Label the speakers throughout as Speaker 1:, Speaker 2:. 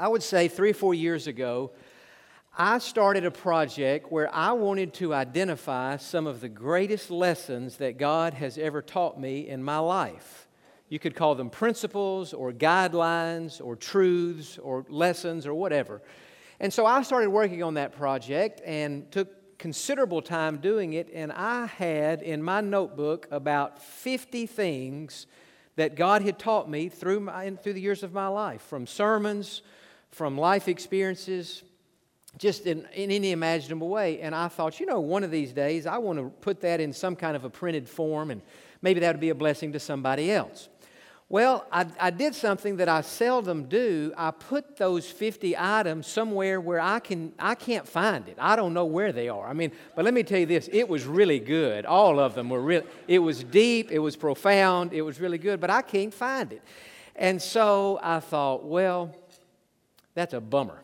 Speaker 1: I would say three or four years ago, I started a project where I wanted to identify some of the greatest lessons that God has ever taught me in my life. You could call them principles or guidelines or truths or lessons or whatever. And so I started working on that project and took considerable time doing it. And I had in my notebook about 50 things that God had taught me through, my, through the years of my life from sermons, from life experiences, just in, in any imaginable way. And I thought, you know, one of these days I want to put that in some kind of a printed form, and maybe that would be a blessing to somebody else. Well, I, I, did something that I seldom do. I put those 50 items somewhere where I, can, I can't find it. I don't know where they are. I mean, but let me tell you this it was really good. All of them were really, it was deep, it was profound, it was really good, but I can't find it. And so I thought, well, that's a bummer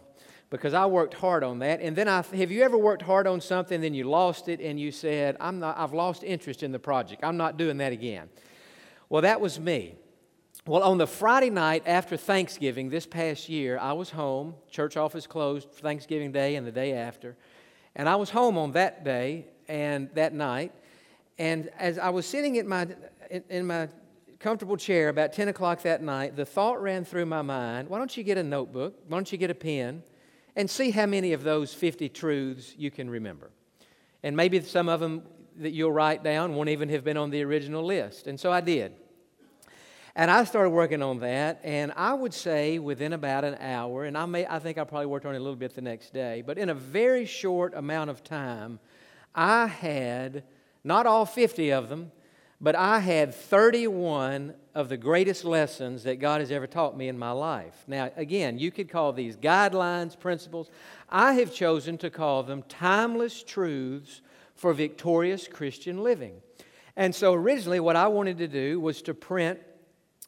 Speaker 1: because I worked hard on that. And then I, have you ever worked hard on something, then you lost it, and you said, I'm not, I've lost interest in the project. I'm not doing that again. Well, that was me. Well, on the Friday night after Thanksgiving this past year, I was home. Church office closed for Thanksgiving Day and the day after. And I was home on that day and that night. And as I was sitting in my, in my comfortable chair about 10 o'clock that night, the thought ran through my mind why don't you get a notebook? Why don't you get a pen? and see how many of those 50 truths you can remember. And maybe some of them that you'll write down won't even have been on the original list. And so I did. And I started working on that, and I would say within about an hour, and I, may, I think I probably worked on it a little bit the next day, but in a very short amount of time, I had not all 50 of them, but I had 31 of the greatest lessons that God has ever taught me in my life. Now, again, you could call these guidelines, principles. I have chosen to call them timeless truths for victorious Christian living. And so, originally, what I wanted to do was to print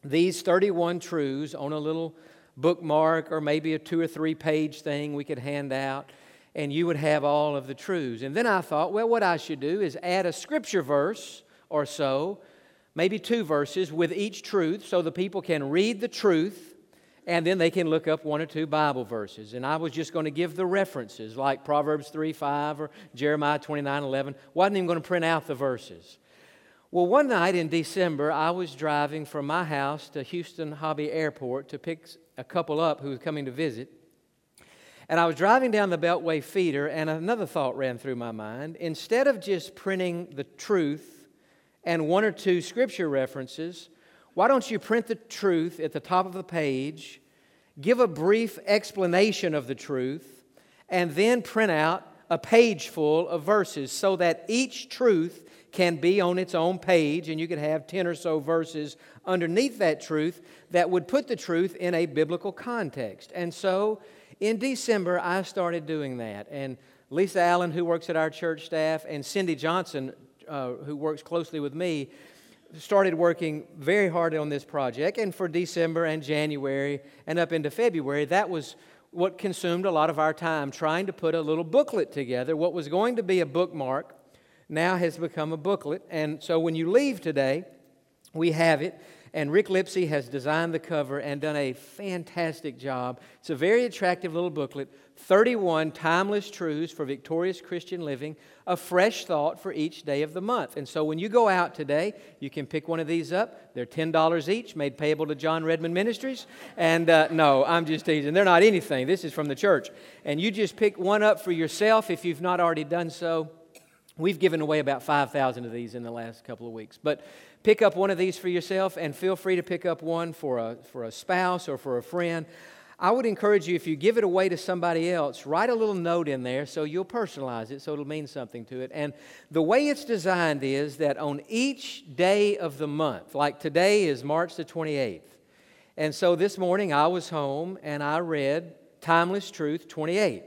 Speaker 1: these 31 truths on a little bookmark or maybe a two or three page thing we could hand out, and you would have all of the truths. And then I thought, well, what I should do is add a scripture verse or so, maybe two verses with each truth, so the people can read the truth and then they can look up one or two Bible verses. And I was just going to give the references, like Proverbs 3 5 or Jeremiah 29 11. Wasn't even going to print out the verses. Well, one night in December, I was driving from my house to Houston Hobby Airport to pick a couple up who was coming to visit. And I was driving down the Beltway feeder, and another thought ran through my mind. Instead of just printing the truth and one or two scripture references, why don't you print the truth at the top of the page, give a brief explanation of the truth, and then print out a page full of verses so that each truth can be on its own page, and you could have 10 or so verses underneath that truth that would put the truth in a biblical context. And so in December, I started doing that. And Lisa Allen, who works at our church staff, and Cindy Johnson uh, who works closely with me, started working very hard on this project. And for December and January and up into February, that was what consumed a lot of our time trying to put a little booklet together. What was going to be a bookmark now has become a booklet. And so when you leave today, we have it. And Rick Lipsey has designed the cover and done a fantastic job. It's a very attractive little booklet 31 timeless truths for victorious Christian living, a fresh thought for each day of the month. And so when you go out today, you can pick one of these up. They're $10 each, made payable to Jon Redmond Ministries. And uh, no, I'm just teasing. They're not anything. This is from the church. And you just pick one up for yourself if you've not already done so. We've given away about 5,000 of these in the last couple of weeks. But pick up one of these for yourself and feel free to pick up one for a, for a spouse or for a friend. I would encourage you, if you give it away to somebody else, write a little note in there so you'll personalize it so it'll mean something to it. And the way it's designed is that on each day of the month, like today is March the 28th. And so this morning I was home and I read Timeless Truth 28,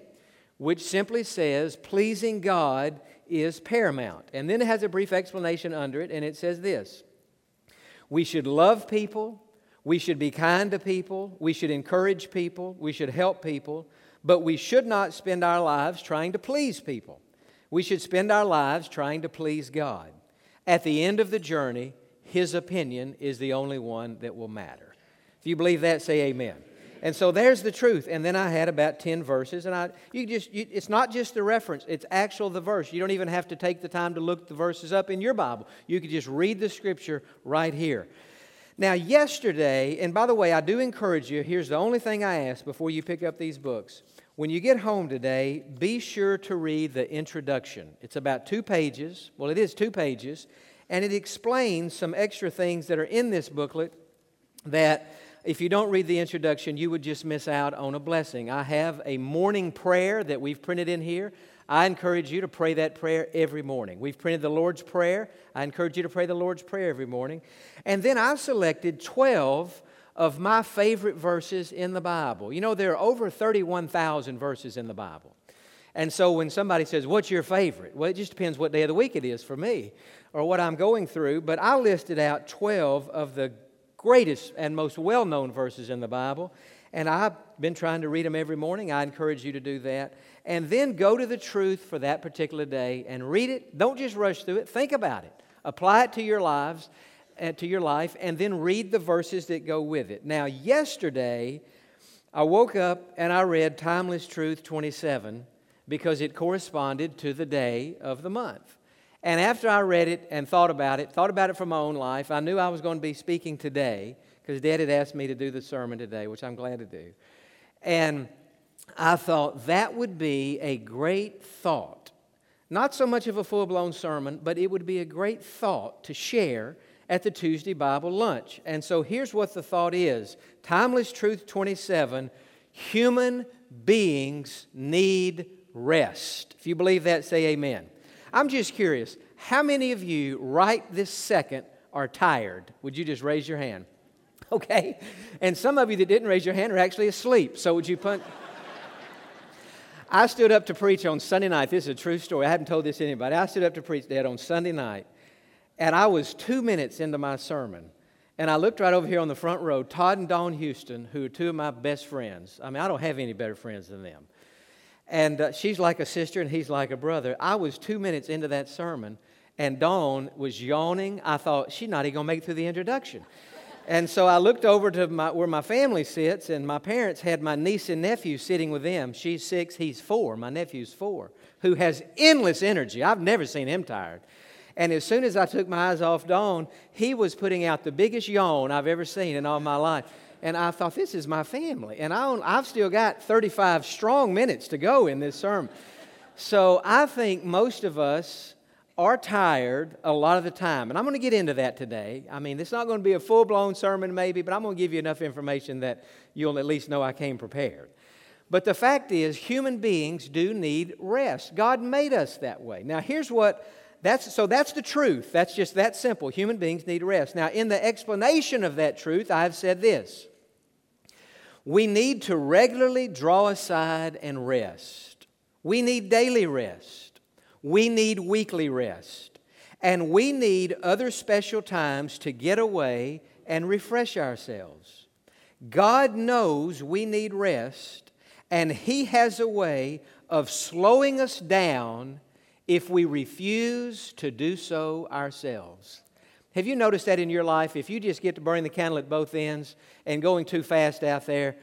Speaker 1: which simply says, Pleasing God is paramount. And then it has a brief explanation under it, and it says this We should love people we should be kind to people. We should encourage people. We should help people. But we should not spend our lives trying to please people. We should spend our lives trying to please God. At the end of the journey, His opinion is the only one that will matter. If you believe that, say amen. And so there's the truth. And then I had about 10 verses. And I, you just, you, it's not just the reference, it's actual the verse. You don't even have to take the time to look the verses up in your Bible. You could just read the scripture right here. Now, yesterday, and by the way, I do encourage you, here's the only thing I ask before you pick up these books. When you get home today, be sure to read the introduction. It's about two pages. Well, it is two pages. And it explains some extra things that are in this booklet that if you don't read the introduction, you would just miss out on a blessing. I have a morning prayer that we've printed in here. I encourage you to pray that prayer every morning. We've printed the Lord's Prayer. I encourage you to pray the Lord's Prayer every morning. And then I selected 12 of my favorite verses in the Bible. You know, there are over 31,000 verses in the Bible. And so when somebody says, What's your favorite? Well, it just depends what day of the week it is for me or what I'm going through. But I listed out 12 of the greatest and most well known verses in the Bible. And I've been trying to read them every morning. I encourage you to do that. And then go to the truth for that particular day and read it. Don't just rush through it, think about it. Apply it to your lives, uh, to your life, and then read the verses that go with it. Now, yesterday, I woke up and I read Timeless Truth 27 because it corresponded to the day of the month. And after I read it and thought about it, thought about it for my own life, I knew I was going to be speaking today because Dad had asked me to do the sermon today, which I'm glad to do. And I thought that would be a great thought. Not so much of a full blown sermon, but it would be a great thought to share at the Tuesday Bible lunch. And so here's what the thought is Timeless Truth 27 Human beings need rest. If you believe that, say amen. I'm just curious, how many of you right this second are tired? Would you just raise your hand? Okay. And some of you that didn't raise your hand are actually asleep. So would you put. I stood up to preach on Sunday night. This is a true story. I haven't told this to anybody. I stood up to preach, Dad, on Sunday night. And I was two minutes into my sermon. And I looked right over here on the front row, Todd and Dawn Houston, who are two of my best friends. I mean, I don't have any better friends than them and uh, she's like a sister and he's like a brother. I was two minutes into that sermon, and Dawn was yawning. I thought, she's not even going to make it through the introduction. And so I looked over to my, where my family sits, and my parents had my niece and nephew sitting with them. She's six, he's four. My nephew's four, who has endless energy. I've never seen him tired. And as soon as I took my eyes off Dawn, he was putting out the biggest yawn I've ever seen in all my life and I thought, this is my family. And I have still got 35 strong minutes to go in this sermon. So I think most of us are tired a lot of the time. And I'm going to get into that today. I mean, it's not going to be a full blown sermon, maybe, but I'm going to give you enough information that you'll at least know I came prepared. But the fact is, human beings do need rest. God made us that way. Now, here's what that's, so that's the truth. That's just that simple. Human beings need rest. Now, in the explanation of that truth, I've said this we need to regularly draw aside and rest. We need daily rest. We need weekly rest. And we need other special times to get away and refresh ourselves. God knows we need rest, and He has a way of slowing us down if we refuse to do so ourselves. Have you noticed that in your life? If you just get to burning the candle at both ends and going too fast out there,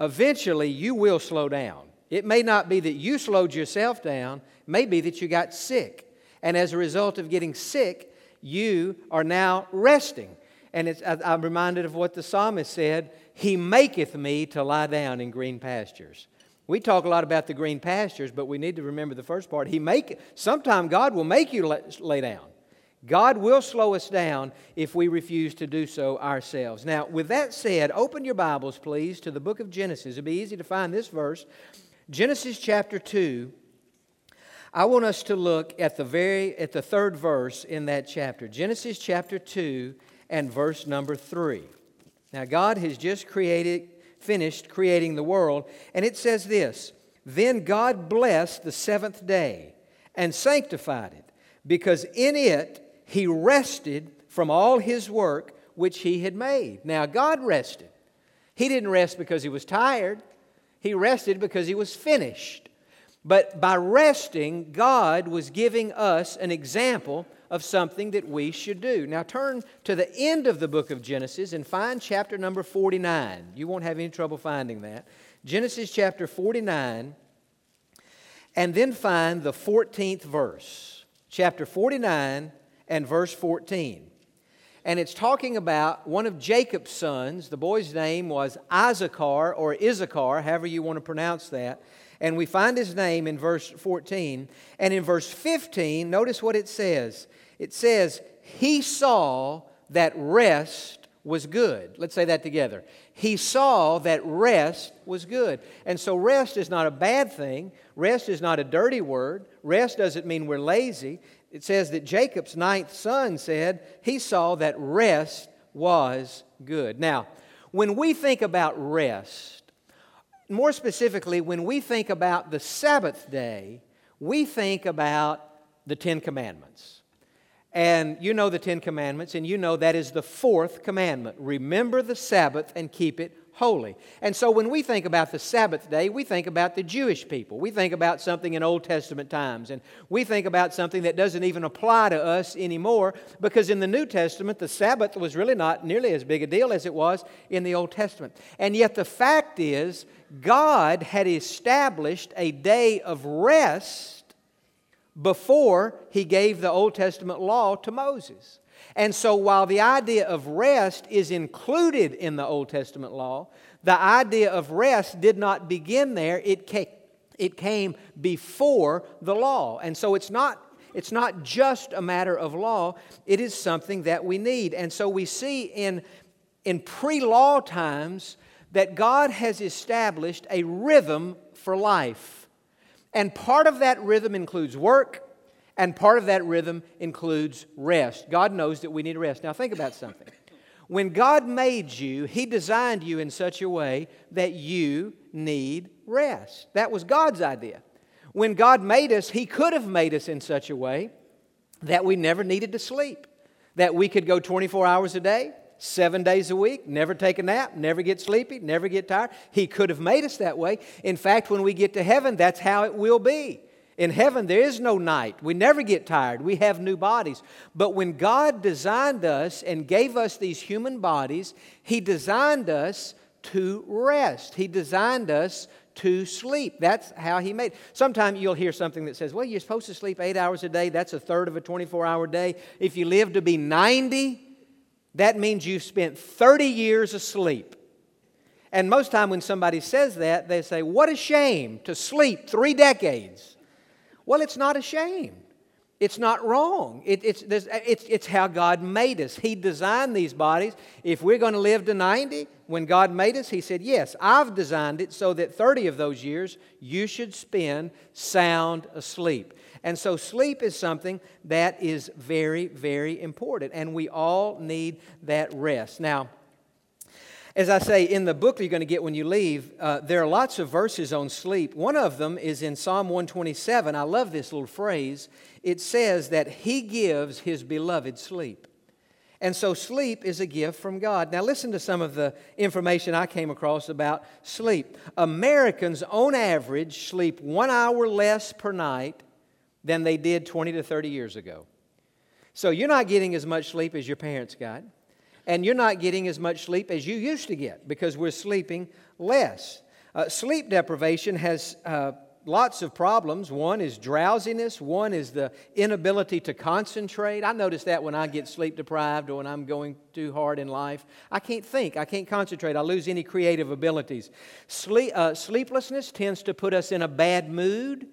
Speaker 1: eventually you will slow down. It may not be that you slowed yourself down, it may be that you got sick. And as a result of getting sick, you are now resting. And it's, I'm reminded of what the psalmist said He maketh me to lie down in green pastures. We talk a lot about the green pastures, but we need to remember the first part. He make sometime God will make you lay down. God will slow us down if we refuse to do so ourselves. Now, with that said, open your Bibles, please, to the book of Genesis. It'll be easy to find this verse. Genesis chapter 2. I want us to look at the very at the third verse in that chapter. Genesis chapter 2 and verse number 3. Now, God has just created finished creating the world, and it says this, "Then God blessed the seventh day and sanctified it, because in it he rested from all his work which he had made. Now, God rested. He didn't rest because he was tired, he rested because he was finished. But by resting, God was giving us an example of something that we should do. Now turn to the end of the book of Genesis and find chapter number 49. You won't have any trouble finding that. Genesis chapter 49, and then find the 14th verse. Chapter 49 and verse 14. And it's talking about one of Jacob's sons. The boy's name was Issachar or Issachar, however you want to pronounce that. And we find his name in verse 14. And in verse 15, notice what it says. It says, He saw that rest was good. Let's say that together. He saw that rest was good. And so, rest is not a bad thing. Rest is not a dirty word. Rest doesn't mean we're lazy. It says that Jacob's ninth son said he saw that rest was good. Now, when we think about rest, more specifically, when we think about the Sabbath day, we think about the Ten Commandments. And you know the Ten Commandments, and you know that is the fourth commandment. Remember the Sabbath and keep it holy. And so when we think about the Sabbath day, we think about the Jewish people. We think about something in Old Testament times. And we think about something that doesn't even apply to us anymore because in the New Testament, the Sabbath was really not nearly as big a deal as it was in the Old Testament. And yet the fact is, God had established a day of rest before He gave the Old Testament law to Moses. And so, while the idea of rest is included in the Old Testament law, the idea of rest did not begin there. It came, it came before the law. And so, it's not, it's not just a matter of law, it is something that we need. And so, we see in, in pre law times that God has established a rhythm for life. And part of that rhythm includes work, and part of that rhythm includes rest. God knows that we need rest. Now, think about something. When God made you, He designed you in such a way that you need rest. That was God's idea. When God made us, He could have made us in such a way that we never needed to sleep, that we could go 24 hours a day, seven days a week, never take a nap, never get sleepy, never get tired. He could have made us that way. In fact, when we get to heaven, that's how it will be. In heaven, there is no night. We never get tired. We have new bodies. But when God designed us and gave us these human bodies, He designed us to rest. He designed us to sleep. That's how He made. Sometimes you'll hear something that says, "Well, you're supposed to sleep eight hours a day. That's a third of a 24-hour day. If you live to be 90, that means you've spent 30 years asleep." And most time when somebody says that, they say, "What a shame to sleep three decades." Well, it's not a shame. It's not wrong. It, it's, it's, it's how God made us. He designed these bodies. If we're going to live to 90, when God made us, He said, Yes, I've designed it so that 30 of those years you should spend sound asleep. And so, sleep is something that is very, very important. And we all need that rest. Now, as I say, in the book you're going to get when you leave, uh, there are lots of verses on sleep. One of them is in Psalm 127. I love this little phrase. It says that He gives His beloved sleep. And so sleep is a gift from God. Now, listen to some of the information I came across about sleep. Americans, on average, sleep one hour less per night than they did 20 to 30 years ago. So you're not getting as much sleep as your parents got and you're not getting as much sleep as you used to get because we're sleeping less. Uh, sleep deprivation has uh, lots of problems. One is drowsiness, one is the inability to concentrate. I notice that when I get sleep deprived or when I'm going too hard in life. I can't think, I can't concentrate, I lose any creative abilities. Sleep, uh, sleeplessness tends to put us in a bad mood.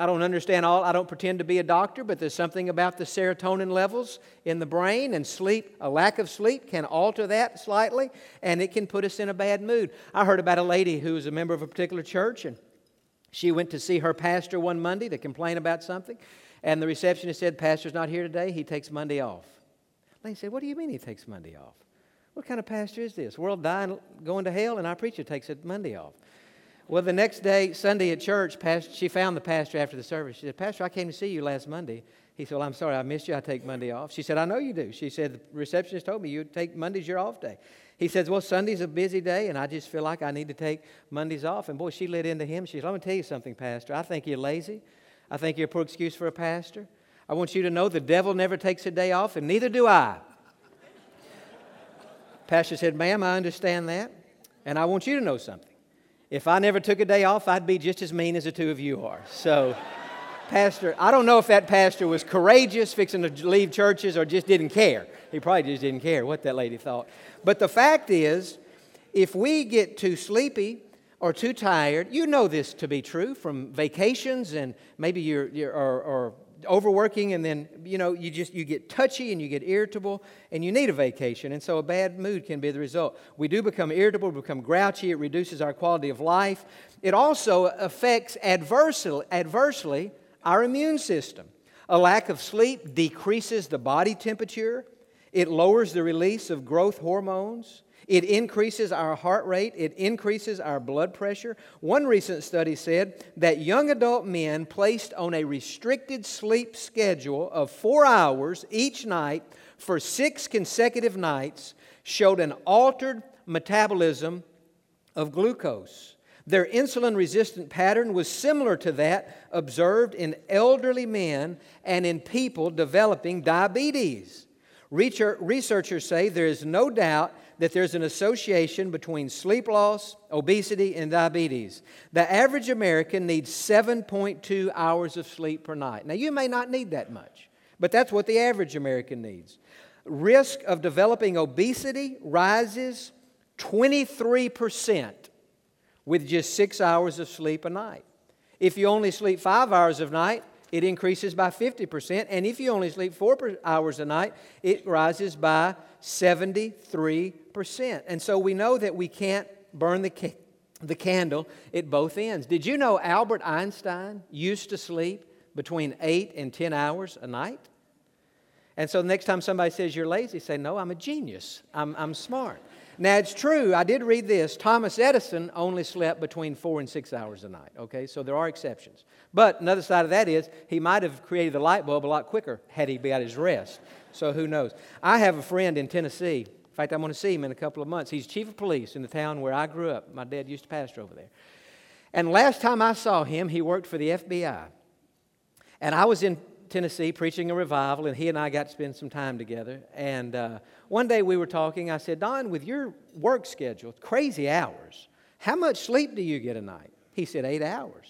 Speaker 1: I don't understand all, I don't pretend to be a doctor, but there's something about the serotonin levels in the brain, and sleep, a lack of sleep can alter that slightly, and it can put us in a bad mood. I heard about a lady who was a member of a particular church, and she went to see her pastor one Monday to complain about something, and the receptionist said, Pastor's not here today, he takes Monday off. They said, What do you mean he takes Monday off? What kind of pastor is this? World dying, going to hell, and our preacher takes a Monday off. Well, the next day, Sunday at church, pastor, she found the pastor after the service. She said, Pastor, I came to see you last Monday. He said, Well, I'm sorry, I missed you. I take Monday off. She said, I know you do. She said, The receptionist told me you take Monday's your off day. He says, Well, Sunday's a busy day, and I just feel like I need to take Mondays off. And boy, she lit into him. She said, Let me tell you something, Pastor. I think you're lazy. I think you're a poor excuse for a pastor. I want you to know the devil never takes a day off, and neither do I. Pastor said, Ma'am, I understand that, and I want you to know something. If I never took a day off, I'd be just as mean as the two of you are. So, Pastor, I don't know if that pastor was courageous, fixing to leave churches, or just didn't care. He probably just didn't care what that lady thought. But the fact is, if we get too sleepy or too tired, you know this to be true from vacations and maybe you're, you're or, or overworking and then you know you just you get touchy and you get irritable and you need a vacation and so a bad mood can be the result. We do become irritable become grouchy it reduces our quality of life. It also affects adversely, adversely our immune system. A lack of sleep decreases the body temperature. It lowers the release of growth hormones it increases our heart rate, it increases our blood pressure. One recent study said that young adult men placed on a restricted sleep schedule of four hours each night for six consecutive nights showed an altered metabolism of glucose. Their insulin resistant pattern was similar to that observed in elderly men and in people developing diabetes. Researchers say there is no doubt that there's an association between sleep loss, obesity, and diabetes. The average American needs 7.2 hours of sleep per night. Now, you may not need that much, but that's what the average American needs. Risk of developing obesity rises 23% with just six hours of sleep a night. If you only sleep five hours a night, it increases by 50%. And if you only sleep four hours a night, it rises by 73%. And so we know that we can't burn the, ca- the candle at both ends. Did you know Albert Einstein used to sleep between 8 and 10 hours a night? And so the next time somebody says you're lazy, say, No, I'm a genius. I'm, I'm smart. Now, it's true, I did read this. Thomas Edison only slept between four and six hours a night, okay? So there are exceptions. But another side of that is he might have created the light bulb a lot quicker had he been at his rest. So who knows? I have a friend in Tennessee. Fact, I'm going to see him in a couple of months. He's chief of police in the town where I grew up. My dad used to pastor over there. And last time I saw him, he worked for the FBI. And I was in Tennessee preaching a revival, and he and I got to spend some time together. And uh, one day we were talking. I said, Don, with your work schedule, crazy hours, how much sleep do you get a night? He said, eight hours.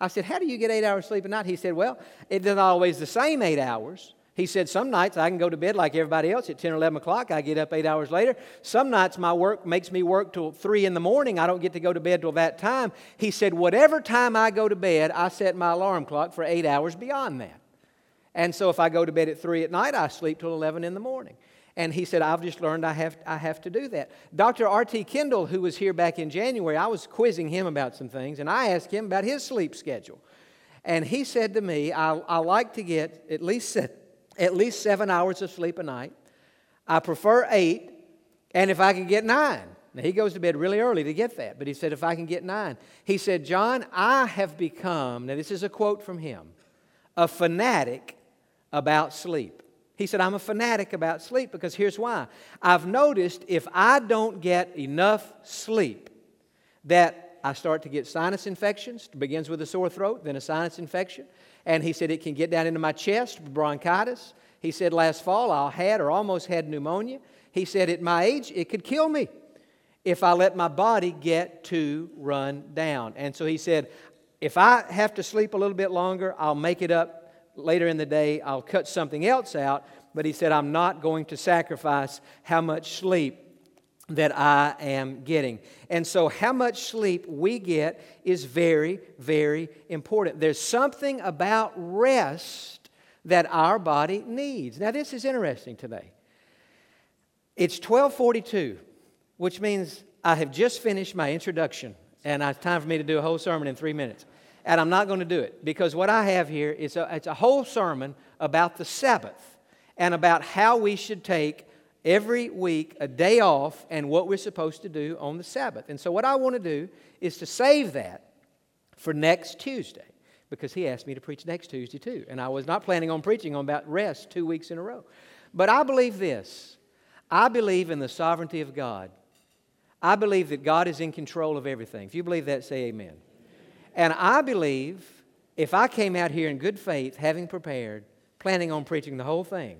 Speaker 1: I said, How do you get eight hours sleep a night? He said, Well, it's not always the same eight hours. He said, Some nights I can go to bed like everybody else at 10 or 11 o'clock. I get up eight hours later. Some nights my work makes me work till 3 in the morning. I don't get to go to bed till that time. He said, Whatever time I go to bed, I set my alarm clock for eight hours beyond that. And so if I go to bed at 3 at night, I sleep till 11 in the morning. And he said, I've just learned I have, I have to do that. Dr. R.T. Kendall, who was here back in January, I was quizzing him about some things, and I asked him about his sleep schedule. And he said to me, I, I like to get at least, at least seven hours of sleep a night. I prefer eight, and if I can get nine. Now, he goes to bed really early to get that, but he said, if I can get nine. He said, Jon, I have become, now this is a quote from him, a fanatic about sleep. He said, I'm a fanatic about sleep because here's why. I've noticed if I don't get enough sleep, that I start to get sinus infections. It begins with a sore throat, then a sinus infection. And he said it can get down into my chest, bronchitis. He said last fall I had or almost had pneumonia. He said at my age it could kill me if I let my body get to run down. And so he said, if I have to sleep a little bit longer, I'll make it up later in the day, I'll cut something else out. But he said, I'm not going to sacrifice how much sleep that I am getting. And so, how much sleep we get is very, very important. There's something about rest that our body needs. Now, this is interesting today. It's 1242, which means I have just finished my introduction, and it's time for me to do a whole sermon in three minutes and I'm not going to do it because what I have here is a, it's a whole sermon about the Sabbath and about how we should take every week a day off and what we're supposed to do on the Sabbath. And so, what I want to do is to save that for next Tuesday because he asked me to preach next Tuesday too. And I was not planning on preaching on about rest two weeks in a row. But I believe this I believe in the sovereignty of God. I believe that God is in control of everything. If you believe that, say amen. And I believe if I came out here in good faith, having prepared, planning on preaching the whole thing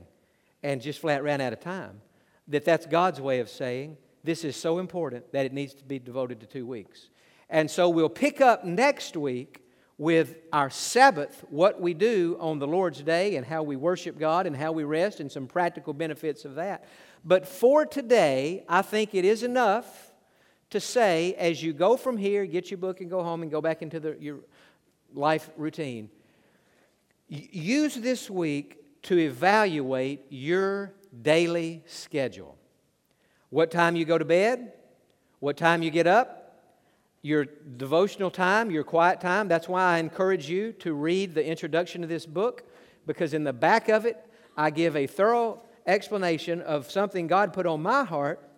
Speaker 1: and just flat ran out of time, that that's God's way of saying this is so important that it needs to be devoted to two weeks. And so we'll pick up next week with our Sabbath, what we do on the Lord's Day and how we worship God and how we rest and some practical benefits of that. But for today, I think it is enough to say as you go from here, get your book and go home and go back into the, your life routine, use this week to evaluate your daily schedule. What time you go to bed, what time you get up, your devotional time, your quiet time. That's why I encourage you to read the introduction to this book because in the back of it, I give a thorough explanation of something God put on my heart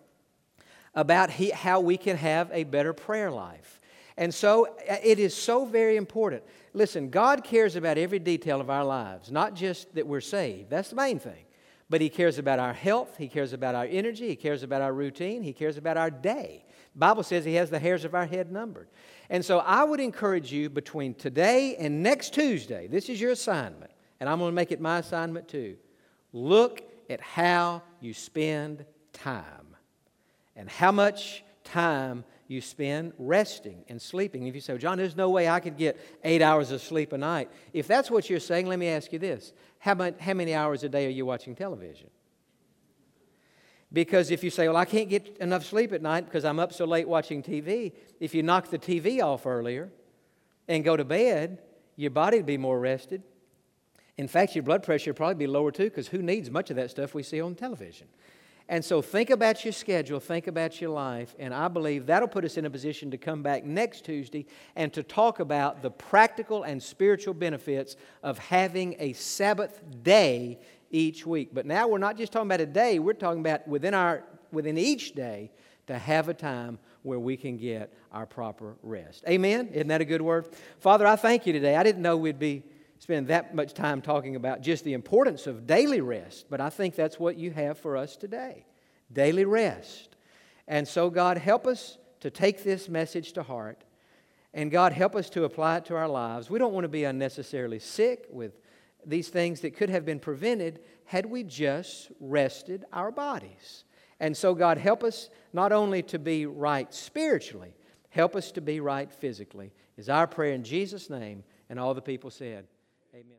Speaker 1: about he, how we can have a better prayer life. And so uh, it is so very important. Listen, God cares about every detail of our lives, not just that we're saved. That's the main thing. But He cares about our health, He cares about our energy, He cares about our routine, He cares about our day. Bible says He has the hairs of our head numbered. And so I would encourage you between today and next Tuesday, this is your assignment, and I'm going to make it my assignment too. Look at how you spend time and how much time you spend resting and sleeping. If you say, Jon, there's no way I could get eight hours of sleep a night. If that's what you're saying, let me ask you this how, how many hours a day are you watching television? Because if you say, Well, I can't get enough sleep at night because I'm up so late watching TV, if you knock the TV off earlier and go to bed, your body would be more rested. In fact, your blood pressure would probably be lower too because who needs much of that stuff we see on television? And so think about your schedule, think about your life, and I believe that'll put us in a position to come back next Tuesday and to talk about the practical and spiritual benefits of having a Sabbath day each week. But now we're not just talking about a day, we're talking about within our within each day to have a time where we can get our proper rest. Amen. Isn't that a good word? Father, I thank you today. I didn't know we'd be spend that much time talking about just the importance of daily rest, but I think that's what you have for us today daily rest. And so, God, help us to take this message to heart. And God, help us to apply it to our lives. We don't want to be unnecessarily sick with these things that could have been prevented had we just rested our bodies. And so, God, help us not only to be right spiritually, help us to be right physically, is our prayer in Jesus' name. And all the people said, Amen.